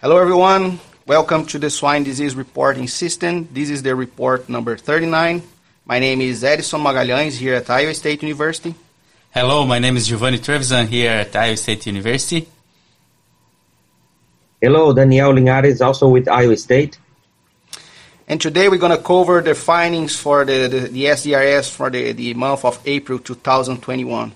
Hello, everyone. Welcome to the Swine Disease Reporting System. This is the report number 39. My name is Edison Magalhães here at Iowa State University. Hello, my name is Giovanni Trevisan here at Iowa State University. Hello, Daniel Linhares, also with Iowa State. And today we're going to cover the findings for the, the, the SDRS for the, the month of April 2021.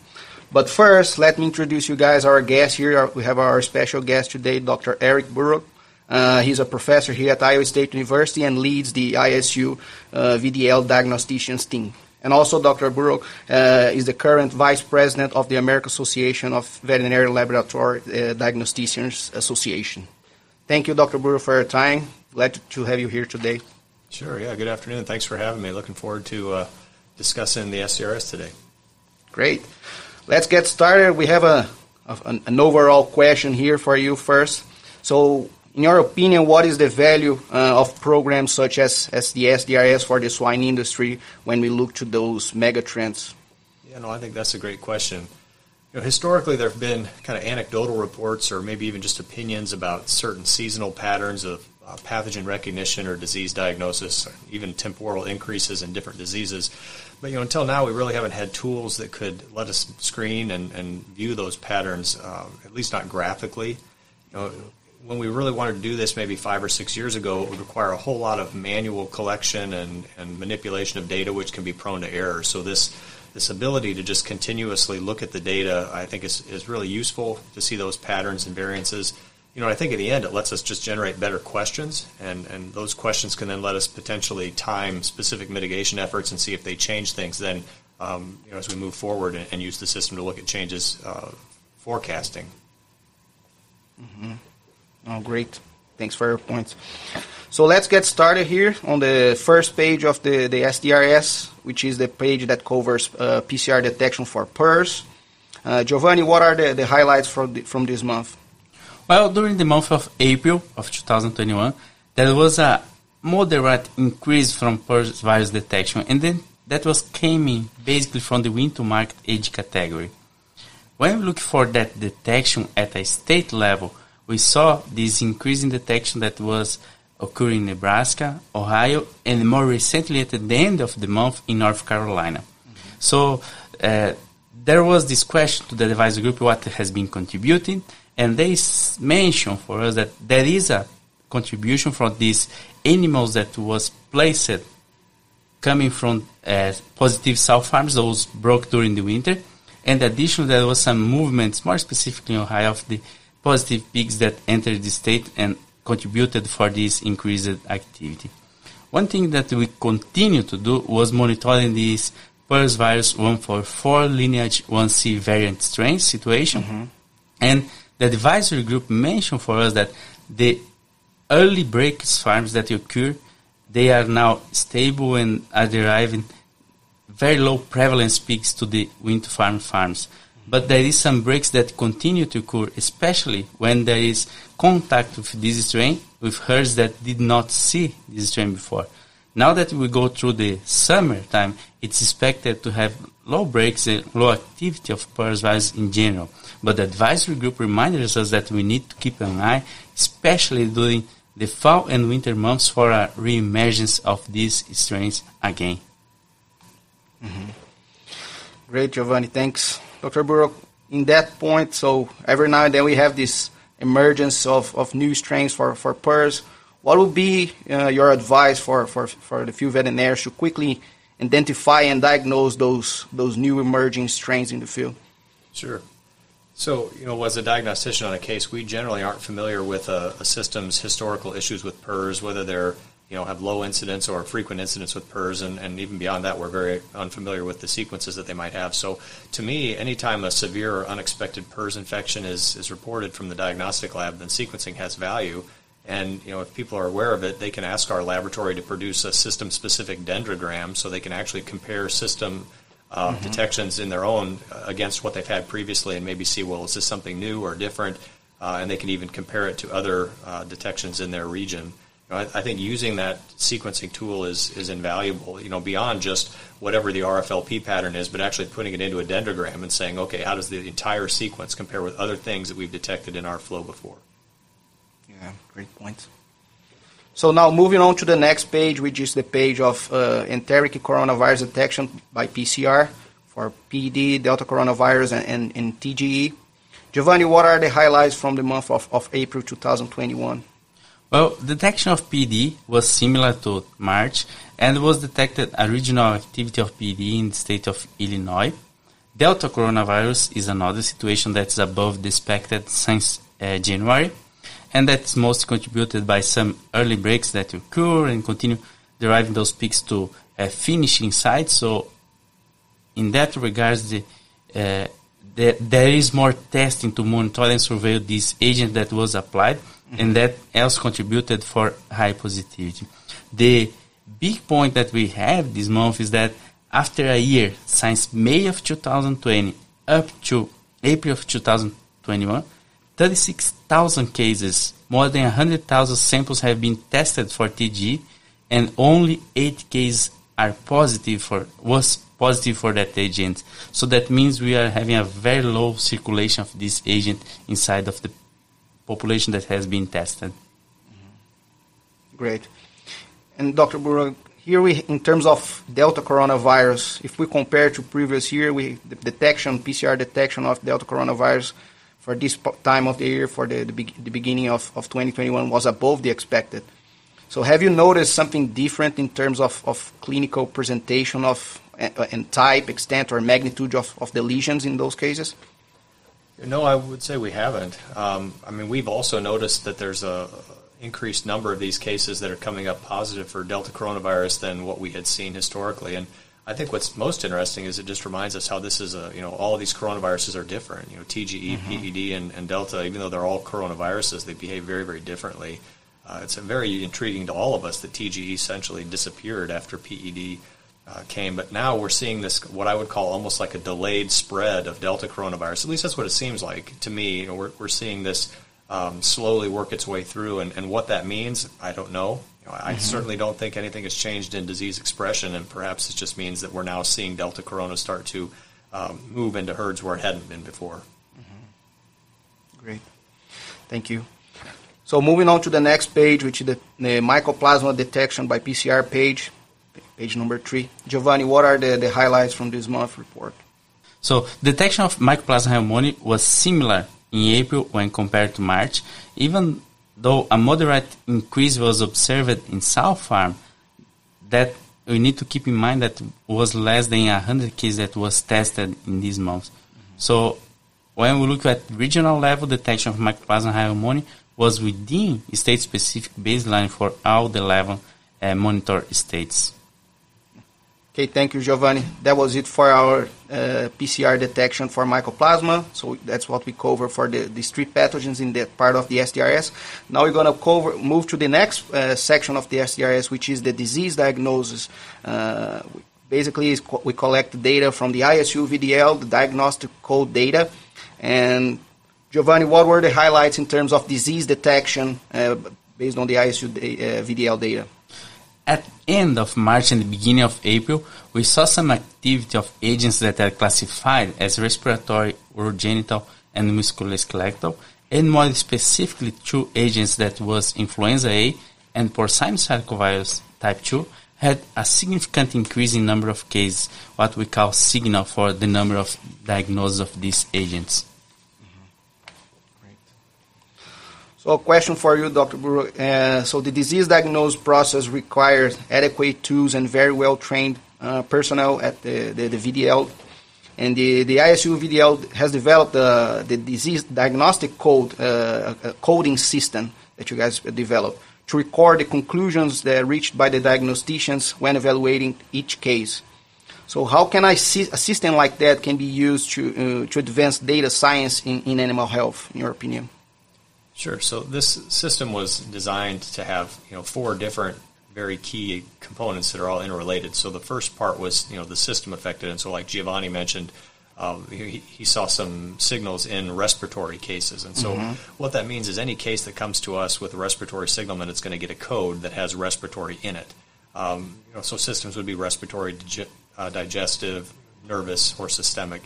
But first, let me introduce you guys our guest here. We have our special guest today, Dr. Eric Burrough. Uh, he's a professor here at Iowa State University and leads the ISU uh, VDL diagnosticians team. And also, Dr. Burrough uh, is the current vice president of the American Association of Veterinary Laboratory uh, Diagnosticians Association. Thank you, Dr. Burrough, for your time. Glad to have you here today. Sure, yeah, good afternoon. Thanks for having me. Looking forward to uh, discussing the SDRS today. Great. Let's get started. We have a, a, an overall question here for you first. So, in your opinion, what is the value uh, of programs such as, as the SDRS for the swine industry when we look to those mega trends? Yeah, no, I think that's a great question. You know, historically, there have been kind of anecdotal reports or maybe even just opinions about certain seasonal patterns of uh, pathogen recognition or disease diagnosis, or even temporal increases in different diseases. But you know, until now, we really haven't had tools that could let us screen and, and view those patterns, uh, at least not graphically. You know, when we really wanted to do this maybe five or six years ago, it would require a whole lot of manual collection and, and manipulation of data, which can be prone to error. So this this ability to just continuously look at the data, I think, is, is really useful to see those patterns and variances. You know, I think in the end, it lets us just generate better questions, and, and those questions can then let us potentially time specific mitigation efforts and see if they change things then, um, you know, as we move forward and, and, use the system to look at changes uh, forecasting. Mm-hmm. Oh, great. Thanks for your points. So let's get started here on the first page of the, the SDRS, which is the page that covers uh, PCR detection for PRRS. Uh, Giovanni, what are the, the highlights from, the, from this month? Well, during the month of April of 2021, there was a moderate increase from PRRS virus detection, and then that was coming basically from the wean-to-market age category. When we look for that detection at a state level, we saw this increase in detection that was occurring in Nebraska, Ohio, and more recently at the end of the month in North Carolina. Mm-hmm. So uh, there was this question to the advisory group what has been contributing, and they mentioned for us that there is a contribution from these animals that was placed coming from uh, positive sow farms, those broke during the winter, and additionally there was some movements, more specifically in Ohio, of the positive pigs that entered the state and contributed for this increased activity. One thing that we continue to do was monitoring this PRRS virus 144 lineage 1C variant strain situation. Mm-hmm. And the advisory group mentioned for us that the early breaks farms that occur, they are now stable and are deriving very low prevalence peaks to the wind farm farms. But there is some breaks that continue to occur, especially when there is contact with this strain with herds that did not see this strain before. Now that we go through the summer time, it's expected to have low breaks and low activity of virus in general. But the advisory group reminded us that we need to keep an eye, especially during the fall and winter months for a reemergence of these strains again. Mm-hmm. Great, Giovanni. Thanks. Dr. Burrough, in that point, so every now and then we have this emergence of, of new strains for, for PRRS. What would be uh, your advice for, for, for the few veterinarians to quickly identify and diagnose those, those new emerging strains in the field? Sure. So, you know, as a diagnostician on a case, we generally aren't familiar with a, a system's historical issues with PRRS, whether they're you know, have low incidence or frequent incidence with PRRS, and, and even beyond that, we're very unfamiliar with the sequences that they might have. So, to me, anytime a severe or unexpected PRRS infection is, is reported from the diagnostic lab, then sequencing has value. And you know, if people are aware of it, they can ask our laboratory to produce a system-specific dendrogram, so they can actually compare system uh, mm-hmm. detections in their own uh, against what they've had previously, and maybe see, well, is this something new or different? Uh, and they can even compare it to other uh, detections in their region. I, I, think using that sequencing tool is, is invaluable, you know, beyond just whatever the RFLP pattern is, but actually putting it into a dendrogram and saying, okay, how does the entire sequence compare with other things that we've detected in our flow before? Yeah, great point. So now moving on to the next page, which is the page of uh, enteric coronavirus detection by PCR for PED, Delta coronavirus, and, and, and TGE. Giovanni, what are the highlights from the month of, of April 2021? Well, detection of PED was similar to March and was detected a regional activity of PED in the state of Illinois. Delta coronavirus is another situation that's above the expected since uh, January, and that's mostly contributed by some early breaks that occur and continue deriving those peaks to uh, finishing site. So, in that regards, the, uh, the, there is more testing to monitor and surveil this agent that was applied and that else contributed for high positivity. The big point that we have this month is that after a year, since May of 2020 up to April of 2021, 36,000 cases, more than 100,000 samples have been tested for TGE, and only 8 cases are positive for was positive for that agent. So that means we are having a very low circulation of this agent inside of the population that has been tested. Mm-hmm. Great. And Dr. Burrough, here we, in terms of Delta coronavirus, if we compare to previous year, we the detection, PCR detection of Delta coronavirus for this time of the year, for the, the, the beginning of, of 2021, was above the expected. So have you noticed something different in terms of, of clinical presentation of and type, extent, or magnitude of, of the lesions in those cases? No, I would say we haven't. Um, I mean, we've also noticed that there's a increased number of these cases that are coming up positive for Delta coronavirus than what we had seen historically. And I think what's most interesting is it just reminds us how this is a, you know, all of these coronaviruses are different. You know, TGE, mm-hmm. PED, and, and, Delta, even though they're all coronaviruses, they behave very, very differently. Uh, it's very intriguing to all of us that TGE essentially disappeared after PED uh, came. But now we're seeing this, what I would call almost like a delayed spread of Delta coronavirus. At least that's what it seems like to me. You know, we're, we're seeing this um, slowly work its way through, and, and what that means, I don't know. You know I mm-hmm. certainly don't think anything has changed in disease expression, and perhaps it just means that we're now seeing Delta corona start to um, move into herds where it hadn't been before. Mm-hmm. Great. Thank you. So moving on to the next page, which is the, the mycoplasma detection by PCR page page number three. Giovanni, what are the, the highlights from this month report? So, detection of Mycoplasma hyopneumoniae was similar in April when compared to March, even though a moderate increase was observed in sow farm, that we need to keep in mind that was less than 100 cases that was tested in these months. Mm-hmm. So, when we look at regional level, detection of Mycoplasma hyopneumoniae was within state-specific baseline for all the level uh, monitor states. Okay, thank you, Giovanni. That was it for our uh, PCR detection for mycoplasma. So that's what we cover for the, the street pathogens in that part of the SDRS. Now we're going to cover move to the next uh, section of the SDRS, which is the disease diagnosis. Uh, basically, we collect data from the ISU VDL, the diagnostic code data, and Giovanni, what were the highlights in terms of disease detection uh, based on the ISU uh, VDL data? At end of March and the beginning of April, we saw some activity of agents that are classified as respiratory, urogenital, and musculoskeletal, and more specifically two agents that was influenza A and porcine circovirus type 2 had a significant increase in number of cases, what we call signal for the number of diagnosis of these agents. So a question for you, Dr. Burrough. Uh, so the disease diagnosis process requires adequate tools and very well-trained uh, personnel at the, the, the, VDL. And the, the ISU VDL has developed uh, the disease diagnostic code, uh, coding system that you guys developed to record the conclusions that are reached by the diagnosticians when evaluating each case. So how can I see a system like that can be used to, uh, to advance data science in, in animal health, in your opinion? Sure. So this system was designed to have you know four different very key components that are all interrelated. So the first part was you know the system affected, and so like Giovanni mentioned, um, he, he, saw some signals in respiratory cases, and so mm-hmm. what that means is any case that comes to us with a respiratory signal, then it's going to get a code that has respiratory in it. Um, you know, so systems would be respiratory, dig- uh, digestive, nervous, or systemic.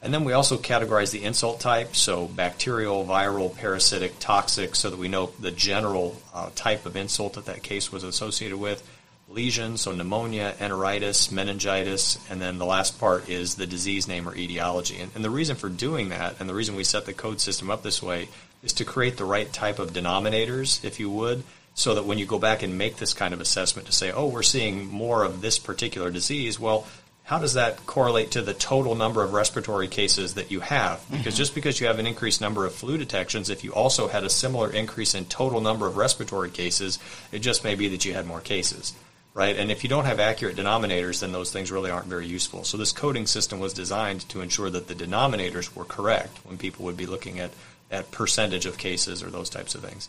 And then we also categorize the insult type, so bacterial, viral, parasitic, toxic, so that we know the general uh, type of insult that that case was associated with. Lesion, so pneumonia, enteritis, meningitis, and then the last part is the disease name or etiology. And, and the reason for doing that, and the reason we set the code system up this way, is to create the right type of denominators, if you would, so that when you go back and make this kind of assessment to say, oh, we're seeing more of this particular disease, well, how does that correlate to the total number of respiratory cases that you have? Because mm-hmm. just because you have an increased number of flu detections, if you also had a similar increase in total number of respiratory cases, it just may be that you had more cases, right? And if you don't have accurate denominators, then those things really aren't very useful. So this coding system was designed to ensure that the denominators were correct when people would be looking at, at percentage of cases or those types of things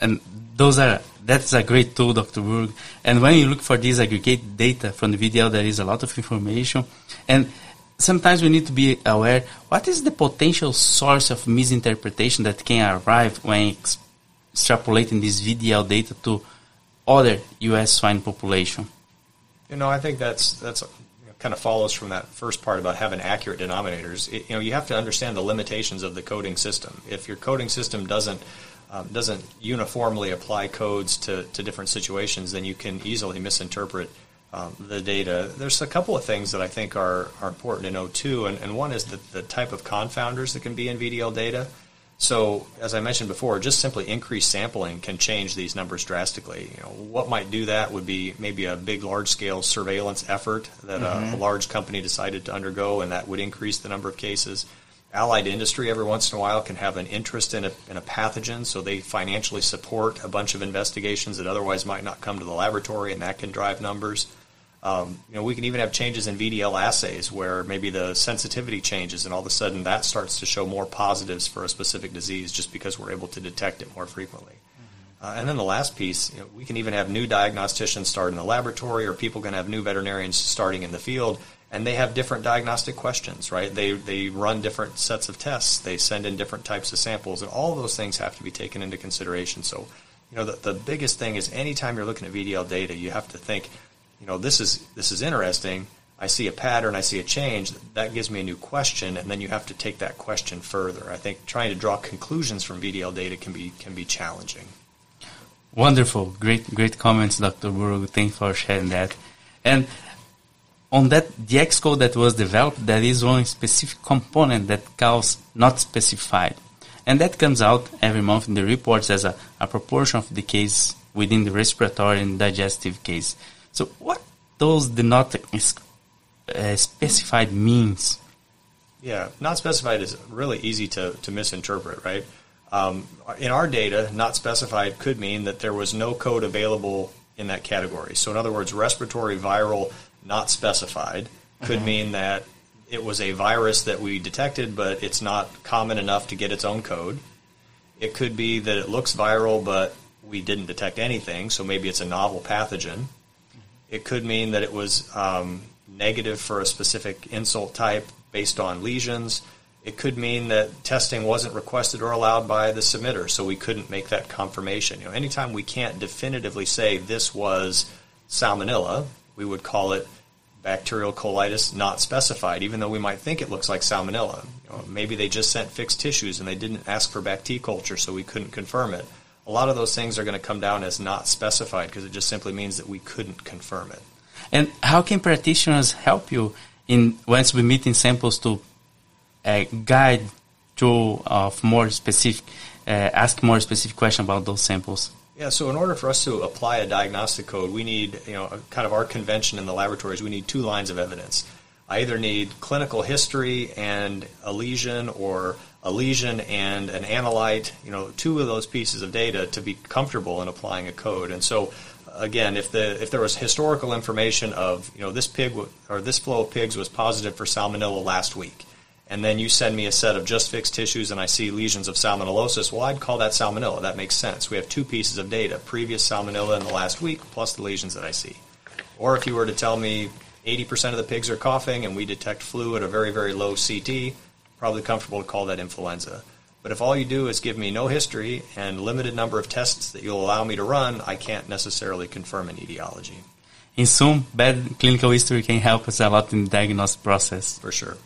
and those are that's a great tool, Dr. Burrough. And when you look for these data from the VDL, there is a lot of information, and sometimes we need to be aware what is the potential source of misinterpretation that can arrive when extrapolating this VDL data to other U.S. swine population. You know, I think that's that's kind of follows from that first part about having accurate denominators. It, you know, you have to understand the limitations of the coding system. If your coding system doesn't um, doesn't uniformly apply codes to, to different situations, then you can easily misinterpret um, the data. There's a couple of things that I think are, are important to know too, and, and one is the, the type of confounders that can be in VDL data. So, as I mentioned before, just simply increased sampling can change these numbers drastically. You know, what might do that would be maybe a big, large-scale surveillance effort that mm-hmm. a, a large company decided to undergo, and that would increase the number of cases allied industry every once in a while can have an interest in a, in a pathogen, so they financially support a bunch of investigations that otherwise might not come to the laboratory, and that can drive numbers. Um, you know, we can even have changes in VDL assays where maybe the sensitivity changes, and all of a sudden that starts to show more positives for a specific disease just because we're able to detect it more frequently. Mm-hmm. Uh, and then the last piece, you know, we can even have new diagnosticians start in the laboratory, or people can have new veterinarians starting in the field, and they have different diagnostic questions, right? They they run different sets of tests, they send in different types of samples, and all those things have to be taken into consideration. So, you know, the, the biggest thing is anytime you're looking at VDL data, you have to think, you know, this is this is interesting. I see a pattern, I see a change, that gives me a new question, and then you have to take that question further. I think trying to draw conclusions from VDL data can be can be challenging. Wonderful, great, great comments, Dr. Burrough. Thanks for sharing that. And on that the DX code that was developed, there is one specific component that calls not specified. And that comes out every month in the reports as a, a proportion of the case within the respiratory and digestive case. So what does the not uh, specified means? Yeah, not specified is really easy to, to misinterpret, right? Um, in our data, not specified could mean that there was no code available in that category. So, in other words, respiratory viral not specified could mm-hmm. mean that it was a virus that we detected, but it's not common enough to get its own code. It could be that it looks viral, but we didn't detect anything, so maybe it's a novel pathogen. It could mean that it was um, negative for a specific insult type based on lesions. It could mean that testing wasn't requested or allowed by the submitter, so we couldn't make that confirmation. You know, anytime we can't definitively say this was salmonella, we would call it bacterial colitis not specified, even though we might think it looks like salmonella. You know, maybe they just sent fixed tissues and they didn't ask for BACT culture, so we couldn't confirm it. A lot of those things are going to come down as not specified because it just simply means that we couldn't confirm it. And how can practitioners help you in when submitting samples to uh, guide to uh, more specific, uh, ask more specific question about those samples? Yeah, so in order for us to apply a diagnostic code, we need, you know, kind of our convention in the laboratories, we need two lines of evidence. I either need clinical history and a lesion or a lesion and an analyte, you know, two of those pieces of data to be comfortable in applying a code. And so again, if the if there was historical information of, you know, this pig or this flow of pigs was positive for salmonella last week and then you send me a set of just fixed tissues and I see lesions of salmonellosis, well, I'd call that salmonella. That makes sense. We have two pieces of data previous salmonella in the last week plus the lesions that I see. Or if you were to tell me 80% of the pigs are coughing and we detect flu at a very, very low CT, probably comfortable to call that influenza. But if all you do is give me no history and limited number of tests that you'll allow me to run, I can't necessarily confirm an etiology. In sum, bad clinical history can help us a lot in the diagnosis process. For sure.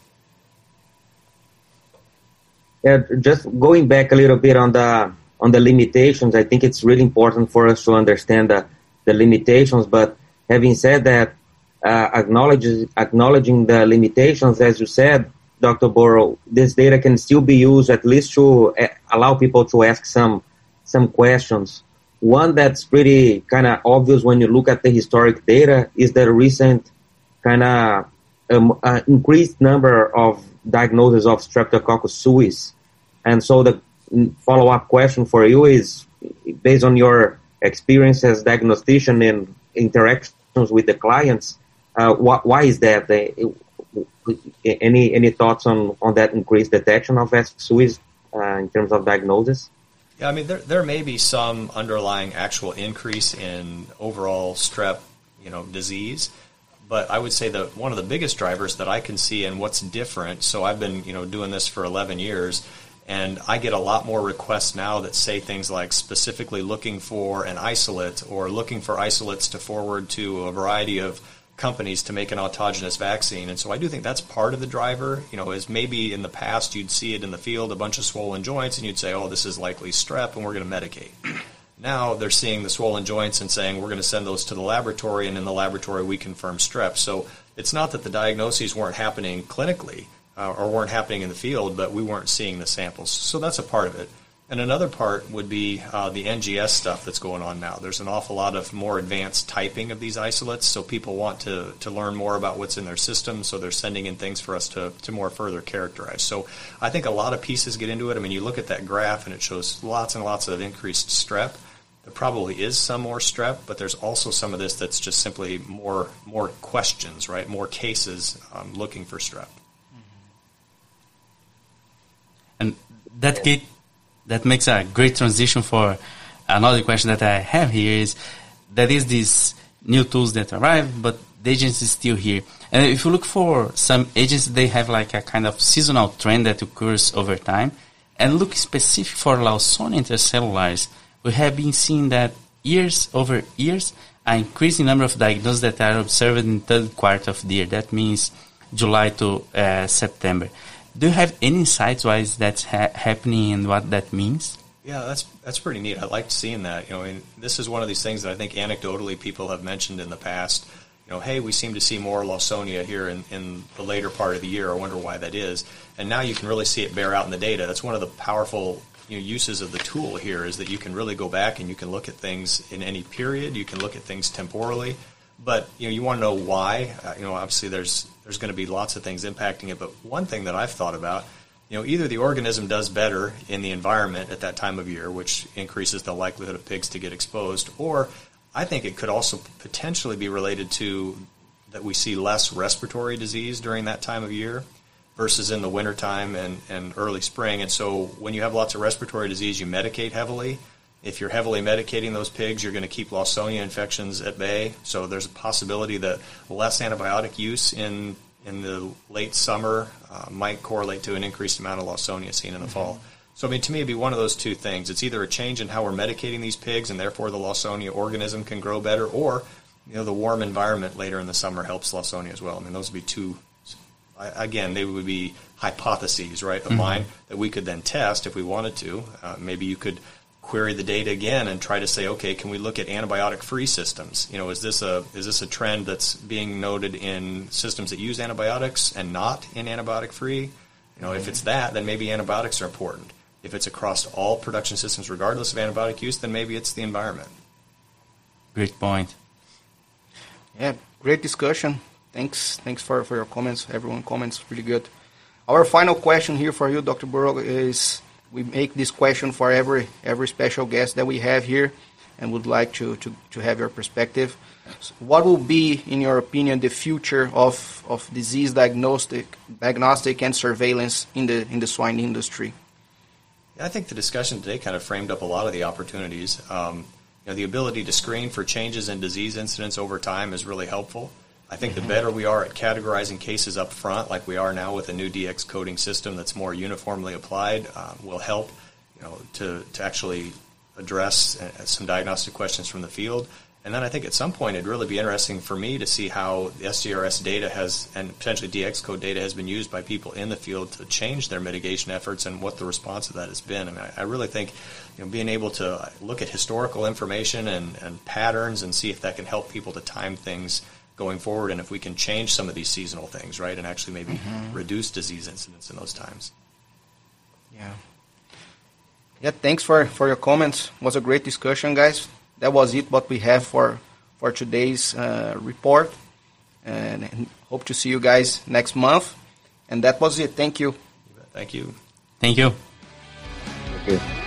Yeah, just going back a little bit on the on the limitations, I think it's really important for us to understand the, the limitations. But having said that, uh, acknowledging the limitations, as you said, Dr. Burrough, this data can still be used at least to uh, allow people to ask some some questions. One that's pretty kind of obvious when you look at the historic data is the recent kind of um, uh, increased number of diagnosis of Streptococcus suis. And so the follow-up question for you is, based on your experience as diagnostician and interactions with the clients, uh, wh- why is that? any any thoughts on, on that increased detection of suis uh, in terms of diagnosis? Yeah, I mean, there, there may be some underlying actual increase in overall strep, you know, disease but I would say that one of the biggest drivers that I can see and what's different. So I've been you know doing this for 11 years, and I get a lot more requests now that say things like specifically looking for an isolate or looking for isolates to forward to a variety of companies to make an autogenous vaccine. And so I do think that's part of the driver. You know, is maybe in the past you'd see it in the field, a bunch of swollen joints, and you'd say, oh, this is likely strep, and we're going to medicate. Now they're seeing the swollen joints and saying we're going to send those to the laboratory, and in the laboratory we confirm strep. So it's not that the diagnoses weren't happening clinically uh, or weren't happening in the field, but we weren't seeing the samples. So that's a part of it. And another part would be uh, the NGS stuff that's going on now. There's an awful lot of more advanced typing of these isolates, so people want to, to learn more about what's in their system, so they're sending in things for us to, to more further characterize. So I think a lot of pieces get into it. I mean, you look at that graph and it shows lots and lots of increased strep. There probably is some more strep, but there's also some of this that's just simply more more questions, right? More cases um, looking for strep. That get, that makes a great transition for another question that I have here is that is these new tools that arrive, but the agency is still here. And if you look for some agencies, they have like a kind of seasonal trend that occurs over time. And look specific for Lawsonia intracellularis, we have been seeing that years over years, an increasing number of diagnoses that are observed in the third quarter of the year. That means July to uh, September. Do you have any insights why that's ha- happening and what that means? Yeah, that's that's pretty neat. I liked seeing that. You know, I mean, this is one of these things that I think anecdotally people have mentioned in the past. You know, hey, we seem to see more Lawsonia here in, in the later part of the year. I wonder why that is. And now you can really see it bear out in the data. That's one of the powerful you know, uses of the tool here is that you can really go back and you can look at things in any period. You can look at things temporally, but you know you want to know why. Uh, you know, obviously there's there's going to be lots of things impacting it, but one thing that I've thought about, you know, either the organism does better in the environment at that time of year, which increases the likelihood of pigs to get exposed, or I think it could also potentially be related to that we see less respiratory disease during that time of year versus in the wintertime and, and early spring. And so when you have lots of respiratory disease, you medicate heavily. If you're heavily medicating those pigs, you're going to keep Lawsonia infections at bay. So there's a possibility that less antibiotic use in in the late summer uh, might correlate to an increased amount of Lawsonia seen in the mm-hmm. fall. So I mean, to me, it'd be one of those two things. It's either a change in how we're medicating these pigs, and therefore the Lawsonia organism can grow better, or you know the warm environment later in the summer helps Lawsonia as well. I mean, those would be two again, they would be hypotheses, right, of mm-hmm. mine that we could then test if we wanted to. Uh, maybe you could query the data again and try to say, okay, can we look at antibiotic-free systems? You know, is this a is this a trend that's being noted in systems that use antibiotics and not in antibiotic-free? You know, if it's mm-hmm. that, then maybe antibiotics are important. If it's across all production systems, regardless of antibiotic use, then maybe it's the environment. Great point. Yeah, great discussion. Thanks, thanks for, for your comments. Everyone comments really good. Our final question here for you, Dr. Burrough, is we make this question for every every special guest that we have here, and would like to, to, to have your perspective. So what will be, in your opinion, the future of, of disease diagnostic diagnostic and surveillance in the in the swine industry? I think the discussion today kind of framed up a lot of the opportunities. Um, you know, the ability to screen for changes in disease incidence over time is really helpful. I think the better we are at categorizing cases up front, like we are now with a new DX coding system that's more uniformly applied, uh, will help you know, to, to actually address uh, some diagnostic questions from the field. And then I think at some point it'd really be interesting for me to see how the SDRS data has, and potentially DX code data has been used by people in the field to change their mitigation efforts and what the response of that has been. I mean, I, I really think you know, being able to look at historical information and, and patterns and see if that can help people to time things going forward and if we can change some of these seasonal things, right, and actually maybe mm-hmm. reduce disease incidence in those times. Yeah. Yeah, thanks for, for your comments. It was a great discussion, guys that was it what we have for for today's uh, report and, and hope to see you guys next month and that was it thank you thank you thank you thank you